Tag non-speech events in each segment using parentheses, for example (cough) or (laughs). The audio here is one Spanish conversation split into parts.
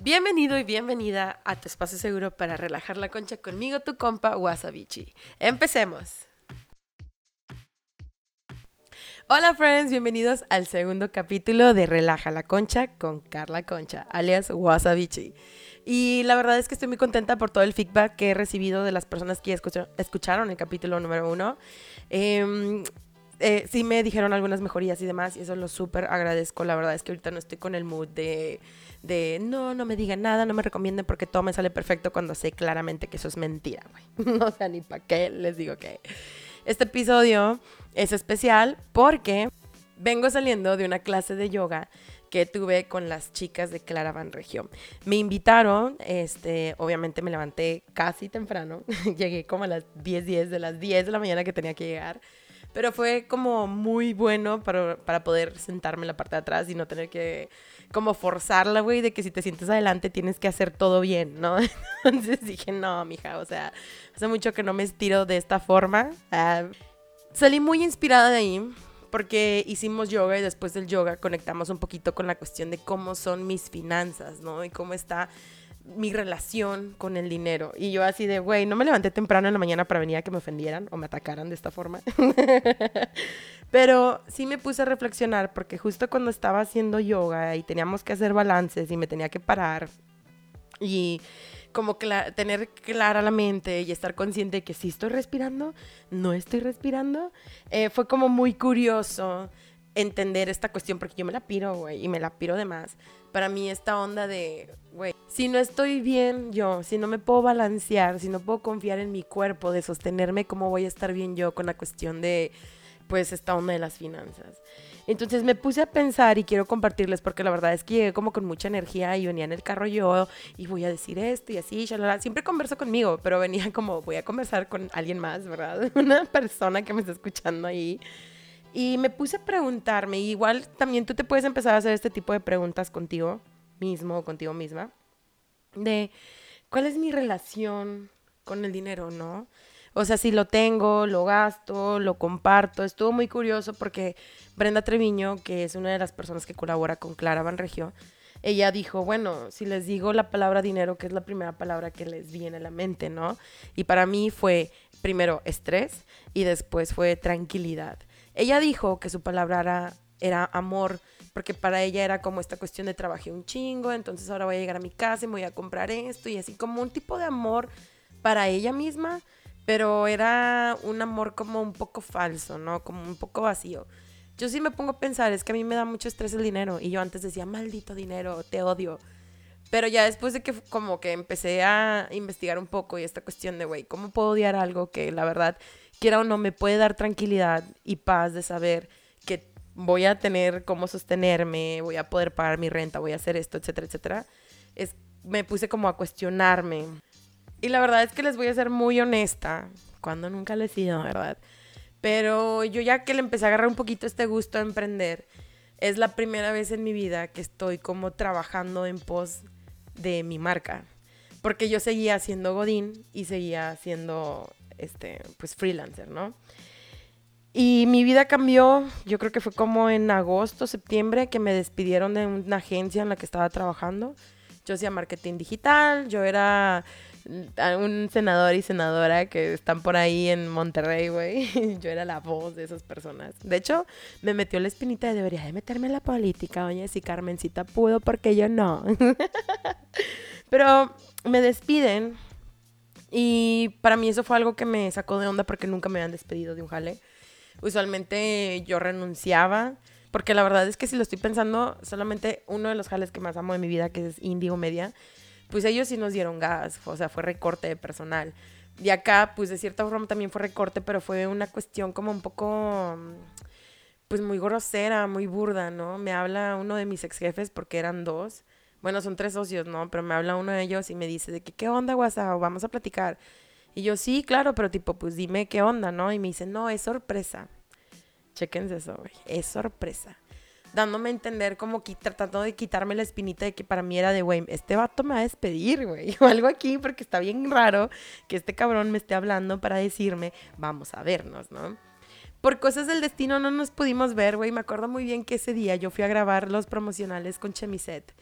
Bienvenido y bienvenida a tu espacio seguro para relajar la concha conmigo, tu compa Wasabichi. Empecemos. Hola friends, bienvenidos al segundo capítulo de Relaja la Concha con Carla Concha, alias Wasabichi. Y la verdad es que estoy muy contenta por todo el feedback que he recibido de las personas que escucharon el capítulo número uno. Em, eh, sí me dijeron algunas mejorías y demás, y eso lo súper agradezco. La verdad es que ahorita no estoy con el mood de de no, no me digan nada, no me recomienden porque todo me sale perfecto cuando sé claramente que eso es mentira, güey. (laughs) No sé ni para qué les digo que este episodio es especial porque vengo saliendo de una clase de yoga que tuve con las chicas de Clara Van Región. Me invitaron, este, obviamente me levanté casi temprano, (laughs) llegué como a las 10, 10 de las 10 de la mañana que tenía que llegar. Pero fue como muy bueno para, para poder sentarme en la parte de atrás y no tener que como forzarla, güey, de que si te sientes adelante tienes que hacer todo bien, ¿no? (laughs) Entonces dije, no, mija, o sea, hace mucho que no me estiro de esta forma. Ah, salí muy inspirada de ahí porque hicimos yoga y después del yoga conectamos un poquito con la cuestión de cómo son mis finanzas, ¿no? Y cómo está mi relación con el dinero. Y yo así de, güey, no me levanté temprano en la mañana para venir a que me ofendieran o me atacaran de esta forma. (laughs) Pero sí me puse a reflexionar porque justo cuando estaba haciendo yoga y teníamos que hacer balances y me tenía que parar y como tener clara la mente y estar consciente de que sí estoy respirando, no estoy respirando, eh, fue como muy curioso entender esta cuestión porque yo me la piro, güey, y me la piro de más para mí esta onda de, güey, si no estoy bien yo, si no me puedo balancear, si no puedo confiar en mi cuerpo, de sostenerme, ¿cómo voy a estar bien yo con la cuestión de, pues, esta onda de las finanzas? Entonces me puse a pensar y quiero compartirles porque la verdad es que llegué como con mucha energía y venía en el carro yo y voy a decir esto y así, shalala. siempre converso conmigo, pero venía como voy a conversar con alguien más, ¿verdad? (laughs) Una persona que me está escuchando ahí. Y me puse a preguntarme, igual también tú te puedes empezar a hacer este tipo de preguntas contigo mismo o contigo misma, de cuál es mi relación con el dinero, ¿no? O sea, si lo tengo, lo gasto, lo comparto. Estuvo muy curioso porque Brenda Treviño, que es una de las personas que colabora con Clara Banregio, ella dijo, bueno, si les digo la palabra dinero, que es la primera palabra que les viene a la mente, ¿no? Y para mí fue primero estrés y después fue tranquilidad. Ella dijo que su palabra era, amor, porque para ella era como esta cuestión de trabajé un chingo, entonces ahora voy a llegar a mi casa y me voy a comprar esto y así como un tipo de amor para ella misma, pero era un amor como un poco falso, ¿no? Como un poco vacío. Yo sí me pongo a pensar, es que a mí me da mucho estrés el dinero y yo antes decía, maldito dinero, te odio. Pero ya después de que como que empecé a investigar un poco y esta cuestión de, güey, ¿cómo puedo odiar algo que la verdad quiera o no, me puede dar tranquilidad y paz de saber que voy a tener cómo sostenerme, voy a poder pagar mi renta, voy a hacer esto, etcétera, etcétera. Es, me puse como a cuestionarme. Y la verdad es que les voy a ser muy honesta, cuando nunca le he sido, ¿verdad? Pero yo ya que le empecé a agarrar un poquito este gusto a emprender, es la primera vez en mi vida que estoy como trabajando en pos de mi marca. Porque yo seguía haciendo Godín y seguía haciendo este, pues freelancer, ¿no? Y mi vida cambió, yo creo que fue como en agosto, septiembre, que me despidieron de una agencia en la que estaba trabajando. Yo hacía marketing digital, yo era un senador y senadora que están por ahí en Monterrey, güey. (laughs) Yo era la voz de esas personas. De hecho, me metió la espinita de debería de meterme en la política, oye, si Carmencita pudo, porque yo no. (laughs) Pero me despiden y para mí eso fue algo que me sacó de onda porque nunca me habían despedido de un jale. Usualmente yo renunciaba, porque la verdad es que si lo estoy pensando, solamente uno de los jales que más amo de mi vida, que es Indigo Media, pues ellos sí nos dieron gas, o sea, fue recorte de personal. Y acá, pues de cierta forma también fue recorte, pero fue una cuestión como un poco, pues muy grosera, muy burda, ¿no? Me habla uno de mis ex jefes, porque eran dos, bueno, son tres socios, ¿no? Pero me habla uno de ellos y me dice de que, ¿qué onda, WhatsApp? Vamos a platicar. Y yo, sí, claro, pero tipo, pues dime qué onda, ¿no? Y me dice, no, es sorpresa. Chequense eso, güey. Es sorpresa. Dándome a entender como tratando de quitarme la espinita de que para mí era de, güey, este vato me va a despedir, güey. (laughs) O algo aquí, porque está bien raro que este cabrón me esté hablando para decirme, vamos a vernos, ¿no? Por cosas del destino no nos pudimos ver, güey. Me acuerdo muy bien que ese día yo fui a grabar los promocionales con Chemiset.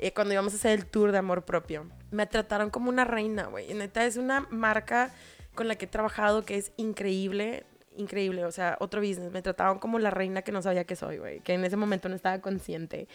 Eh, cuando íbamos a hacer el tour de amor propio. Me trataron como una reina, güey. Neta, es una marca con la que he trabajado que es increíble, increíble. O sea, otro business. Me trataban como la reina que no sabía que soy, güey. Que en ese momento no estaba consciente.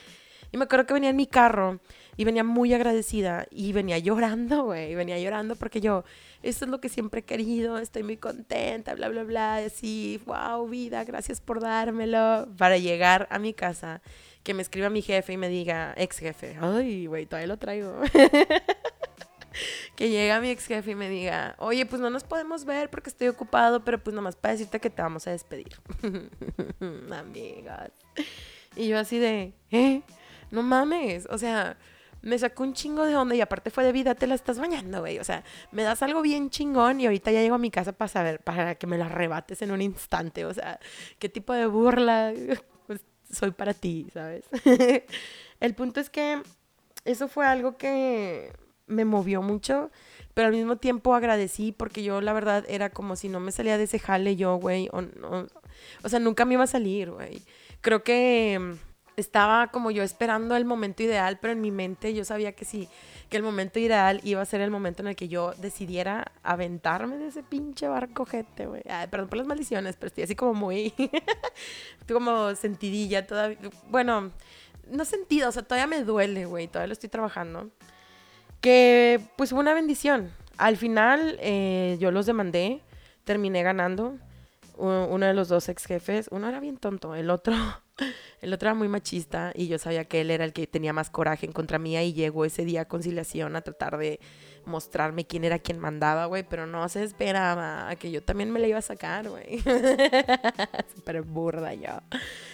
Y me acuerdo que venía en mi carro y venía muy agradecida y venía llorando, güey. Venía llorando porque yo, esto es lo que siempre he querido, estoy muy contenta, bla, bla, bla. Así, wow, vida, gracias por dármelo. Para llegar a mi casa, que me escriba mi jefe y me diga, ex jefe, ay, güey, todavía lo traigo. (laughs) que llega mi ex jefe y me diga, oye, pues no nos podemos ver porque estoy ocupado, pero pues nomás para decirte que te vamos a despedir. (laughs) Amigas. Y yo así de, ¿eh? No mames. O sea, me sacó un chingo de onda y aparte fue de vida, te la estás bañando, güey. O sea, me das algo bien chingón y ahorita ya llego a mi casa para saber, para que me la arrebates en un instante. O sea, qué tipo de burla soy para ti, ¿sabes? (laughs) El punto es que eso fue algo que me movió mucho, pero al mismo tiempo agradecí porque yo la verdad era como si no me salía de ese jale yo, güey, o, o sea, nunca me iba a salir, güey. Creo que estaba como yo esperando el momento ideal, pero en mi mente yo sabía que sí, que el momento ideal iba a ser el momento en el que yo decidiera aventarme de ese pinche barco gente, güey. Perdón por las maldiciones, pero estoy así como muy, estoy (laughs) como sentidilla todavía. Bueno, no sentido, o sea, todavía me duele, güey, todavía lo estoy trabajando. Que pues fue una bendición. Al final eh, yo los demandé, terminé ganando. Uno de los dos ex jefes, uno era bien tonto, el otro el otro era muy machista y yo sabía que él era el que tenía más coraje en contra mía y llegó ese día a conciliación a tratar de mostrarme quién era quien mandaba, güey, pero no se esperaba a que yo también me la iba a sacar, güey. (laughs) Súper burda yo.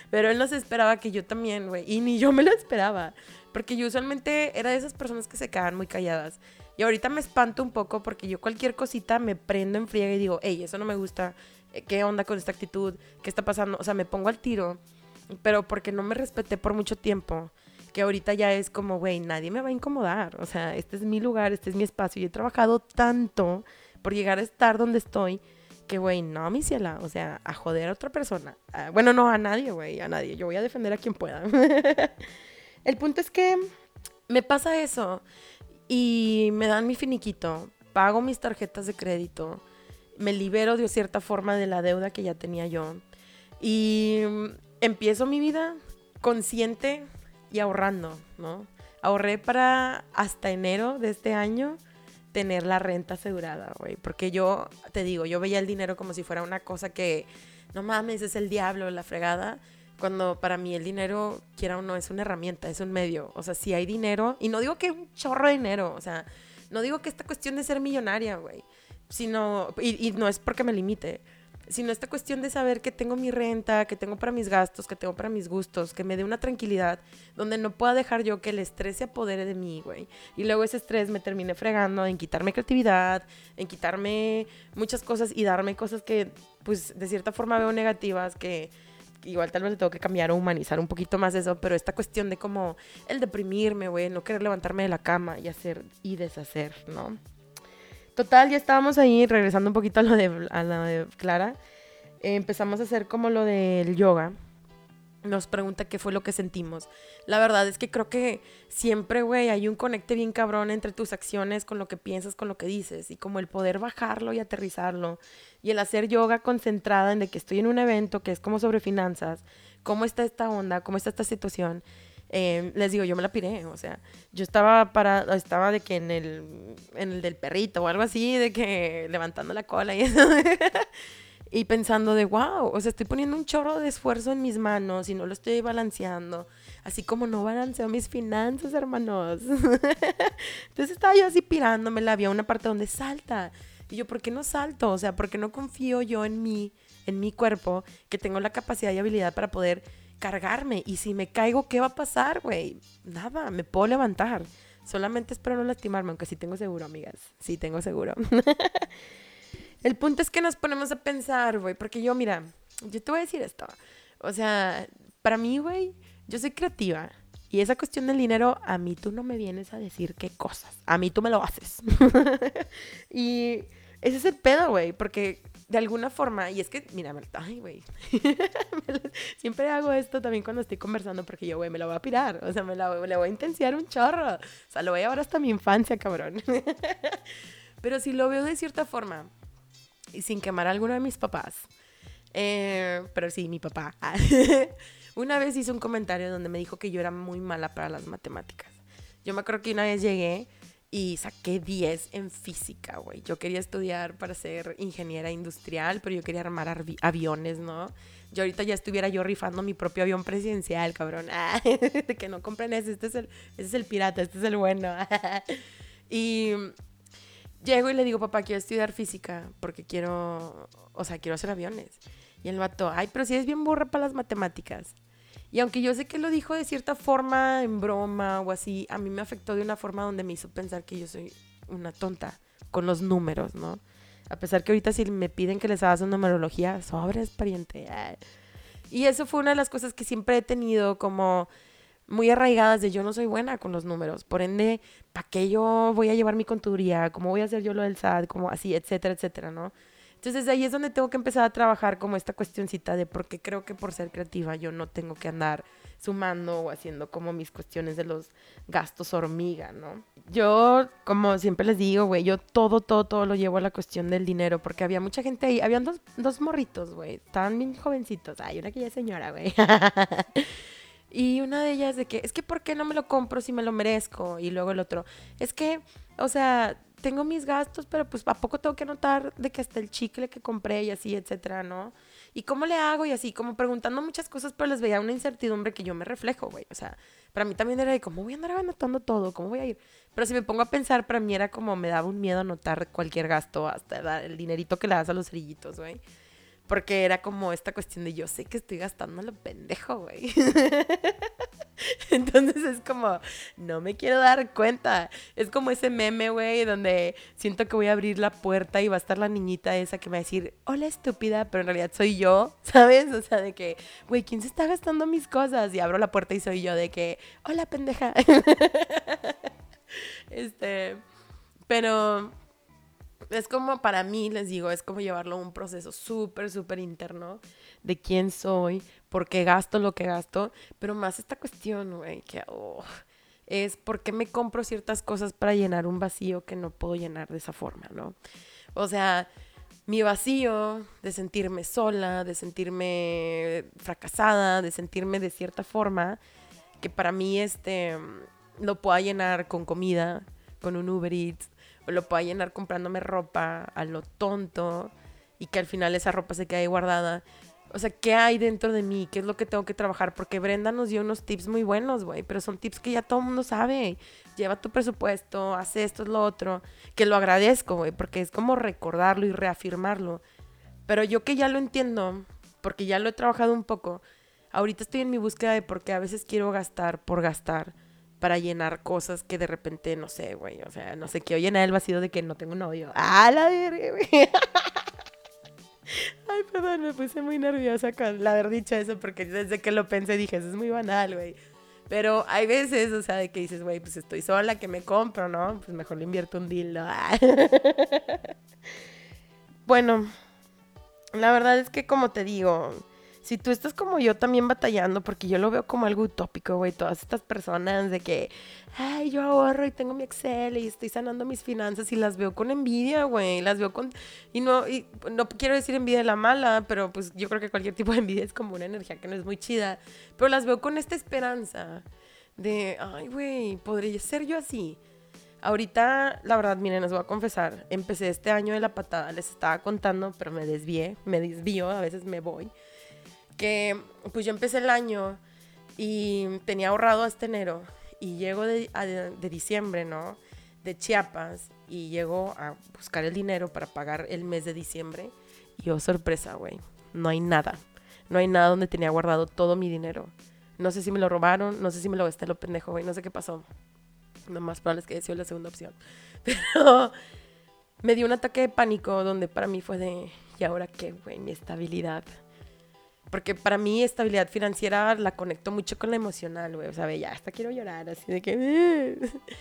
Pero él no se esperaba que yo también, güey, y ni yo me lo esperaba, porque yo usualmente era de esas personas que se quedan muy calladas. Y ahorita me espanto un poco porque yo cualquier cosita me prendo en friega y digo, hey, eso no me gusta, ¿qué onda con esta actitud? ¿Qué está pasando? O sea, me pongo al tiro pero porque no me respeté por mucho tiempo, que ahorita ya es como, güey, nadie me va a incomodar, o sea, este es mi lugar, este es mi espacio, y he trabajado tanto por llegar a estar donde estoy, que, güey, no, mi ciela, o sea, a joder a otra persona. Bueno, no, a nadie, güey, a nadie, yo voy a defender a quien pueda. (laughs) El punto es que me pasa eso y me dan mi finiquito, pago mis tarjetas de crédito, me libero de cierta forma de la deuda que ya tenía yo. Y empiezo mi vida consciente y ahorrando, ¿no? Ahorré para hasta enero de este año tener la renta asegurada, güey. Porque yo, te digo, yo veía el dinero como si fuera una cosa que, no mames, es el diablo, la fregada. Cuando para mí el dinero, quiera o no, es una herramienta, es un medio. O sea, si hay dinero, y no digo que un chorro de dinero, o sea, no digo que esta cuestión de ser millonaria, güey. Sino, y, y no es porque me limite, sino esta cuestión de saber que tengo mi renta, que tengo para mis gastos, que tengo para mis gustos, que me dé una tranquilidad donde no pueda dejar yo que el estrés se apodere de mí, güey. Y luego ese estrés me termine fregando en quitarme creatividad, en quitarme muchas cosas y darme cosas que, pues, de cierta forma veo negativas, que igual tal vez le tengo que cambiar o humanizar un poquito más eso, pero esta cuestión de como el deprimirme, güey, no querer levantarme de la cama y hacer y deshacer, ¿no? Total, ya estábamos ahí, regresando un poquito a lo de, a de Clara. Eh, empezamos a hacer como lo del yoga. Nos pregunta qué fue lo que sentimos. La verdad es que creo que siempre, güey, hay un conecte bien cabrón entre tus acciones con lo que piensas, con lo que dices. Y como el poder bajarlo y aterrizarlo. Y el hacer yoga concentrada en de que estoy en un evento que es como sobre finanzas. ¿Cómo está esta onda? ¿Cómo está esta situación? Em, les digo, yo me la piré, o sea, yo estaba para, estaba de que en el, en el del perrito o algo así, de que levantando la cola y eso. (laughs) y pensando de, wow, o sea, estoy poniendo un chorro de esfuerzo en mis manos y no lo estoy balanceando, así como no balanceo mis finanzas, hermanos. (laughs) Entonces estaba yo así pirándome, había una parte donde salta. Y yo, ¿por qué no salto? O sea, ¿por qué no confío yo en mí, en mi cuerpo, que tengo la capacidad y habilidad para poder cargarme. Y si me caigo, ¿qué va a pasar, güey? Nada, me puedo levantar. Solamente espero no lastimarme, aunque sí tengo seguro, amigas. Sí tengo seguro. (laughs) El punto es que nos ponemos a pensar, güey, porque yo, mira, yo te voy a decir esto. O sea, para mí, güey, yo soy creativa. Y esa cuestión del dinero, a mí tú no me vienes a decir qué cosas. A mí tú me lo haces. (laughs) y ese es el pedo, güey, porque de alguna forma, y es que, mira, ay, güey, (laughs) siempre hago esto también cuando estoy conversando porque yo, güey, me la voy a pirar, o sea, me la voy a intensiar un chorro, o sea, lo voy a llevar hasta mi infancia, cabrón. (laughs) Pero si lo veo de cierta forma, y sin quemar a alguno de mis papás, eh, pero sí, mi papá, (laughs) una vez hizo un comentario donde me dijo que yo era muy mala para las matemáticas. Yo me acuerdo que una vez llegué y saqué 10 en física, güey. Yo quería estudiar para ser ingeniera industrial, pero yo quería armar aviones, ¿no? Yo ahorita ya estuviera yo rifando mi propio avión presidencial, cabrón. de (laughs) que no compren ese, este es el, este es el pirata, este es el bueno. (laughs) y llego y le digo, papá, quiero estudiar física porque quiero, o sea, quiero hacer aviones. Y el vato, ay, pero si es bien burra para las matemáticas. Y aunque yo sé que lo dijo de cierta forma, en broma o así, a mí me afectó de una forma donde me hizo pensar que yo soy una tonta con los números, ¿no? A pesar que ahorita si me piden que les haga su numerología, sobres, pariente. Y eso fue una de las cosas que siempre he tenido como muy arraigadas de yo no soy buena con los números. Por ende, ¿para qué yo voy a llevar mi contaduría? ¿Cómo voy a hacer yo lo del SAT? Como así, etcétera, etcétera, ¿no? Entonces ahí es donde tengo que empezar a trabajar como esta cuestioncita de por qué creo que por ser creativa yo no tengo que andar sumando o haciendo como mis cuestiones de los gastos hormiga, ¿no? Yo, como siempre les digo, güey, yo todo, todo, todo lo llevo a la cuestión del dinero porque había mucha gente ahí, habían dos, dos morritos, güey, estaban bien jovencitos, hay una que ya es señora, güey. (laughs) Y una de ellas de que, es que ¿por qué no me lo compro si me lo merezco? Y luego el otro, es que, o sea, tengo mis gastos, pero pues ¿a poco tengo que notar de que hasta el chicle que compré y así, etcétera, ¿no? ¿Y cómo le hago? Y así, como preguntando muchas cosas, pero les veía una incertidumbre que yo me reflejo, güey. O sea, para mí también era de cómo voy a andar anotando todo, cómo voy a ir. Pero si me pongo a pensar, para mí era como me daba un miedo anotar cualquier gasto, hasta el dinerito que le das a los cerillitos, güey. Porque era como esta cuestión de yo sé que estoy gastando lo pendejo, güey. (laughs) Entonces es como, no me quiero dar cuenta. Es como ese meme, güey, donde siento que voy a abrir la puerta y va a estar la niñita esa que me va a decir, hola estúpida, pero en realidad soy yo, (laughs) ¿sabes? O sea, de que, güey, ¿quién se está gastando mis cosas? Y abro la puerta y soy yo, de que, hola pendeja. (laughs) este, pero es como para mí, les digo, es como llevarlo a un proceso súper, súper interno de quién soy, por qué gasto lo que gasto, pero más esta cuestión, güey, que oh, es por qué me compro ciertas cosas para llenar un vacío que no puedo llenar de esa forma, ¿no? O sea, mi vacío de sentirme sola, de sentirme fracasada, de sentirme de cierta forma, que para mí este lo puedo llenar con comida, con un Uber Eats, lo pueda llenar comprándome ropa a lo tonto y que al final esa ropa se quede ahí guardada. O sea, ¿qué hay dentro de mí? ¿Qué es lo que tengo que trabajar? Porque Brenda nos dio unos tips muy buenos, güey, pero son tips que ya todo el mundo sabe. Lleva tu presupuesto, haz esto, es lo otro, que lo agradezco, güey, porque es como recordarlo y reafirmarlo. Pero yo que ya lo entiendo, porque ya lo he trabajado un poco, ahorita estoy en mi búsqueda de por qué a veces quiero gastar por gastar para llenar cosas que de repente, no sé, güey, o sea, no sé, quiero llenar el vacío de que no tengo novio. ¡Ah, la verga, güey! (laughs) Ay, perdón, me puse muy nerviosa con haber dicho eso porque desde que lo pensé dije, eso es muy banal, güey. Pero hay veces, o sea, de que dices, güey, pues estoy sola, que me compro, no? Pues mejor le invierto un dildo. (laughs) bueno, la verdad es que como te digo, si tú estás como yo también batallando, porque yo lo veo como algo utópico, güey, todas estas personas de que, ay, yo ahorro y tengo mi Excel y estoy sanando mis finanzas y las veo con envidia, güey, las veo con, y no, no quiero decir envidia de la mala, pero pues yo creo que cualquier tipo de envidia es como una energía que no es muy chida, pero las veo con esta esperanza de, ay, güey, podría ser yo así. Ahorita, la verdad, miren, les voy a confesar, empecé este año de la patada, les estaba contando, pero me desvié, me desvío, a veces me voy que pues yo empecé el año y tenía ahorrado hasta enero y llego de, diciembre, ¿no? De Chiapas y llego a buscar el dinero para pagar el mes de diciembre y oh sorpresa, güey, no hay nada. No hay nada donde tenía guardado todo mi dinero. No sé si me lo robaron, no sé si me lo gasté lo pendejo, güey, no sé qué pasó. Lo más probable es que sido la segunda opción. (laughs) Pero me dio un ataque de pánico donde para mí fue de, ¿y ahora qué, güey? Mi estabilidad porque para mí estabilidad financiera la conecto mucho con la emocional, güey. O sea, ya hasta quiero llorar, así de que...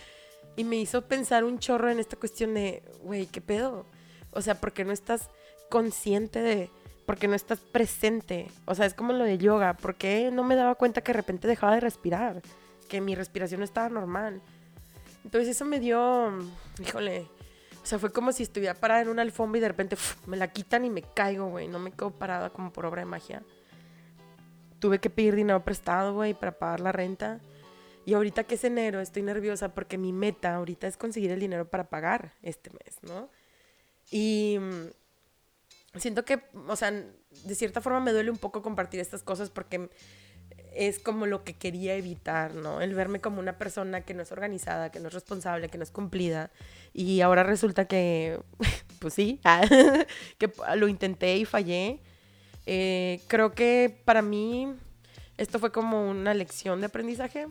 (laughs) y me hizo pensar un chorro en esta cuestión de, güey, ¿qué pedo? O sea, ¿por qué no estás consciente de, porque no estás presente. O sea, es como lo de yoga, porque no me daba cuenta que de repente dejaba de respirar, que mi respiración estaba normal. Entonces eso me dio, híjole, o sea, fue como si estuviera parada en una alfombra y de repente me la quitan y me caigo, güey, no me quedo parada como por obra de magia. Tuve que pedir dinero prestado, güey, para pagar la renta. Y ahorita que es enero, estoy nerviosa porque mi meta ahorita es conseguir el dinero para pagar este mes, ¿no? Y mm, siento que, o sea, de cierta forma me duele un poco compartir estas cosas porque es como lo que quería evitar, ¿no? El verme como una persona que no es organizada, que no es responsable, que no es cumplida. Y ahora resulta que, (laughs) pues sí, (laughs) que lo intenté y fallé. Eh, creo que para mí esto fue como una lección de aprendizaje.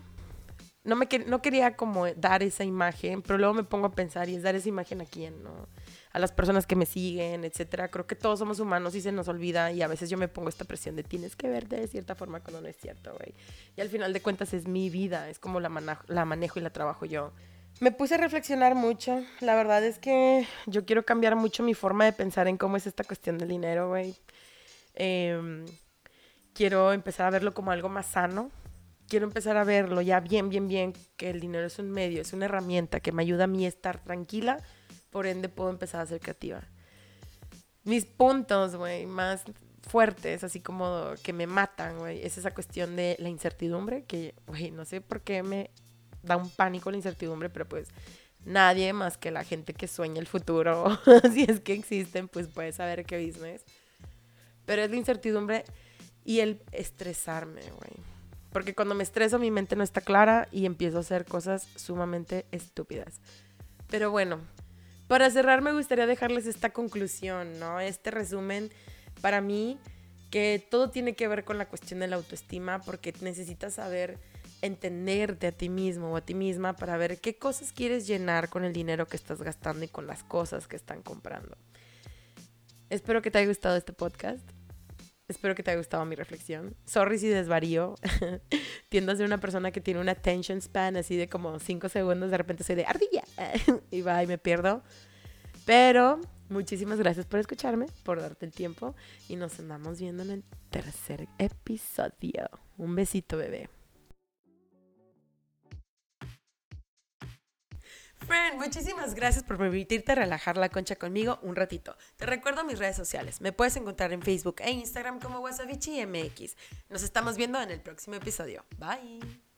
No, me no quería como dar esa imagen, pero luego me pongo a pensar y es dar esa imagen a quién, ¿no? A las personas que me siguen, etcétera. Creo que todos somos humanos y se nos olvida y a veces yo me pongo esta presión de tienes que verte de cierta forma cuando no es cierto, güey. Y al final de cuentas es mi vida, es como la, la manejo y la trabajo yo. Me puse a reflexionar mucho. La verdad es que yo quiero cambiar mucho mi forma de pensar en cómo es esta cuestión del dinero, güey. Em, quiero empezar a verlo como algo más sano. Quiero empezar a verlo ya bien, bien, bien, que el dinero es un medio, es una herramienta que me ayuda a mí a estar tranquila, por ende puedo empezar a ser creativa. Mis puntos, güey, más fuertes, así como que me matan, güey, es esa cuestión de la incertidumbre, que, güey, no sé por qué me da un pánico la incertidumbre, pero pues nadie más que la gente que sueña el futuro, (laughs) si es que existen, pues puede saber qué business. Pero es la incertidumbre y el estresarme, güey. Porque cuando me estreso mi mente no está clara y empiezo a hacer cosas sumamente estúpidas. Pero bueno, para cerrar me gustaría dejarles esta conclusión, ¿no? Este resumen para mí que todo tiene que ver con la cuestión de la autoestima porque necesitas saber entenderte a ti mismo o a ti misma para ver qué cosas quieres llenar con el dinero que estás gastando y con las cosas que están comprando. Espero que te haya gustado este podcast. Espero que te haya gustado mi reflexión. Sorry si desvarío. (laughs) Tiendo a ser una persona que tiene una attention span así de como 5 segundos. De repente soy de ardilla. (laughs) y va y me pierdo. Pero muchísimas gracias por escucharme, por darte el tiempo. Y nos andamos viendo en el tercer episodio. Un besito, bebé. Friend, muchísimas gracias por permitirte relajar la concha conmigo un ratito. Te recuerdo mis redes sociales. Me puedes encontrar en Facebook e Instagram como WasabichiMX. Nos estamos viendo en el próximo episodio. Bye.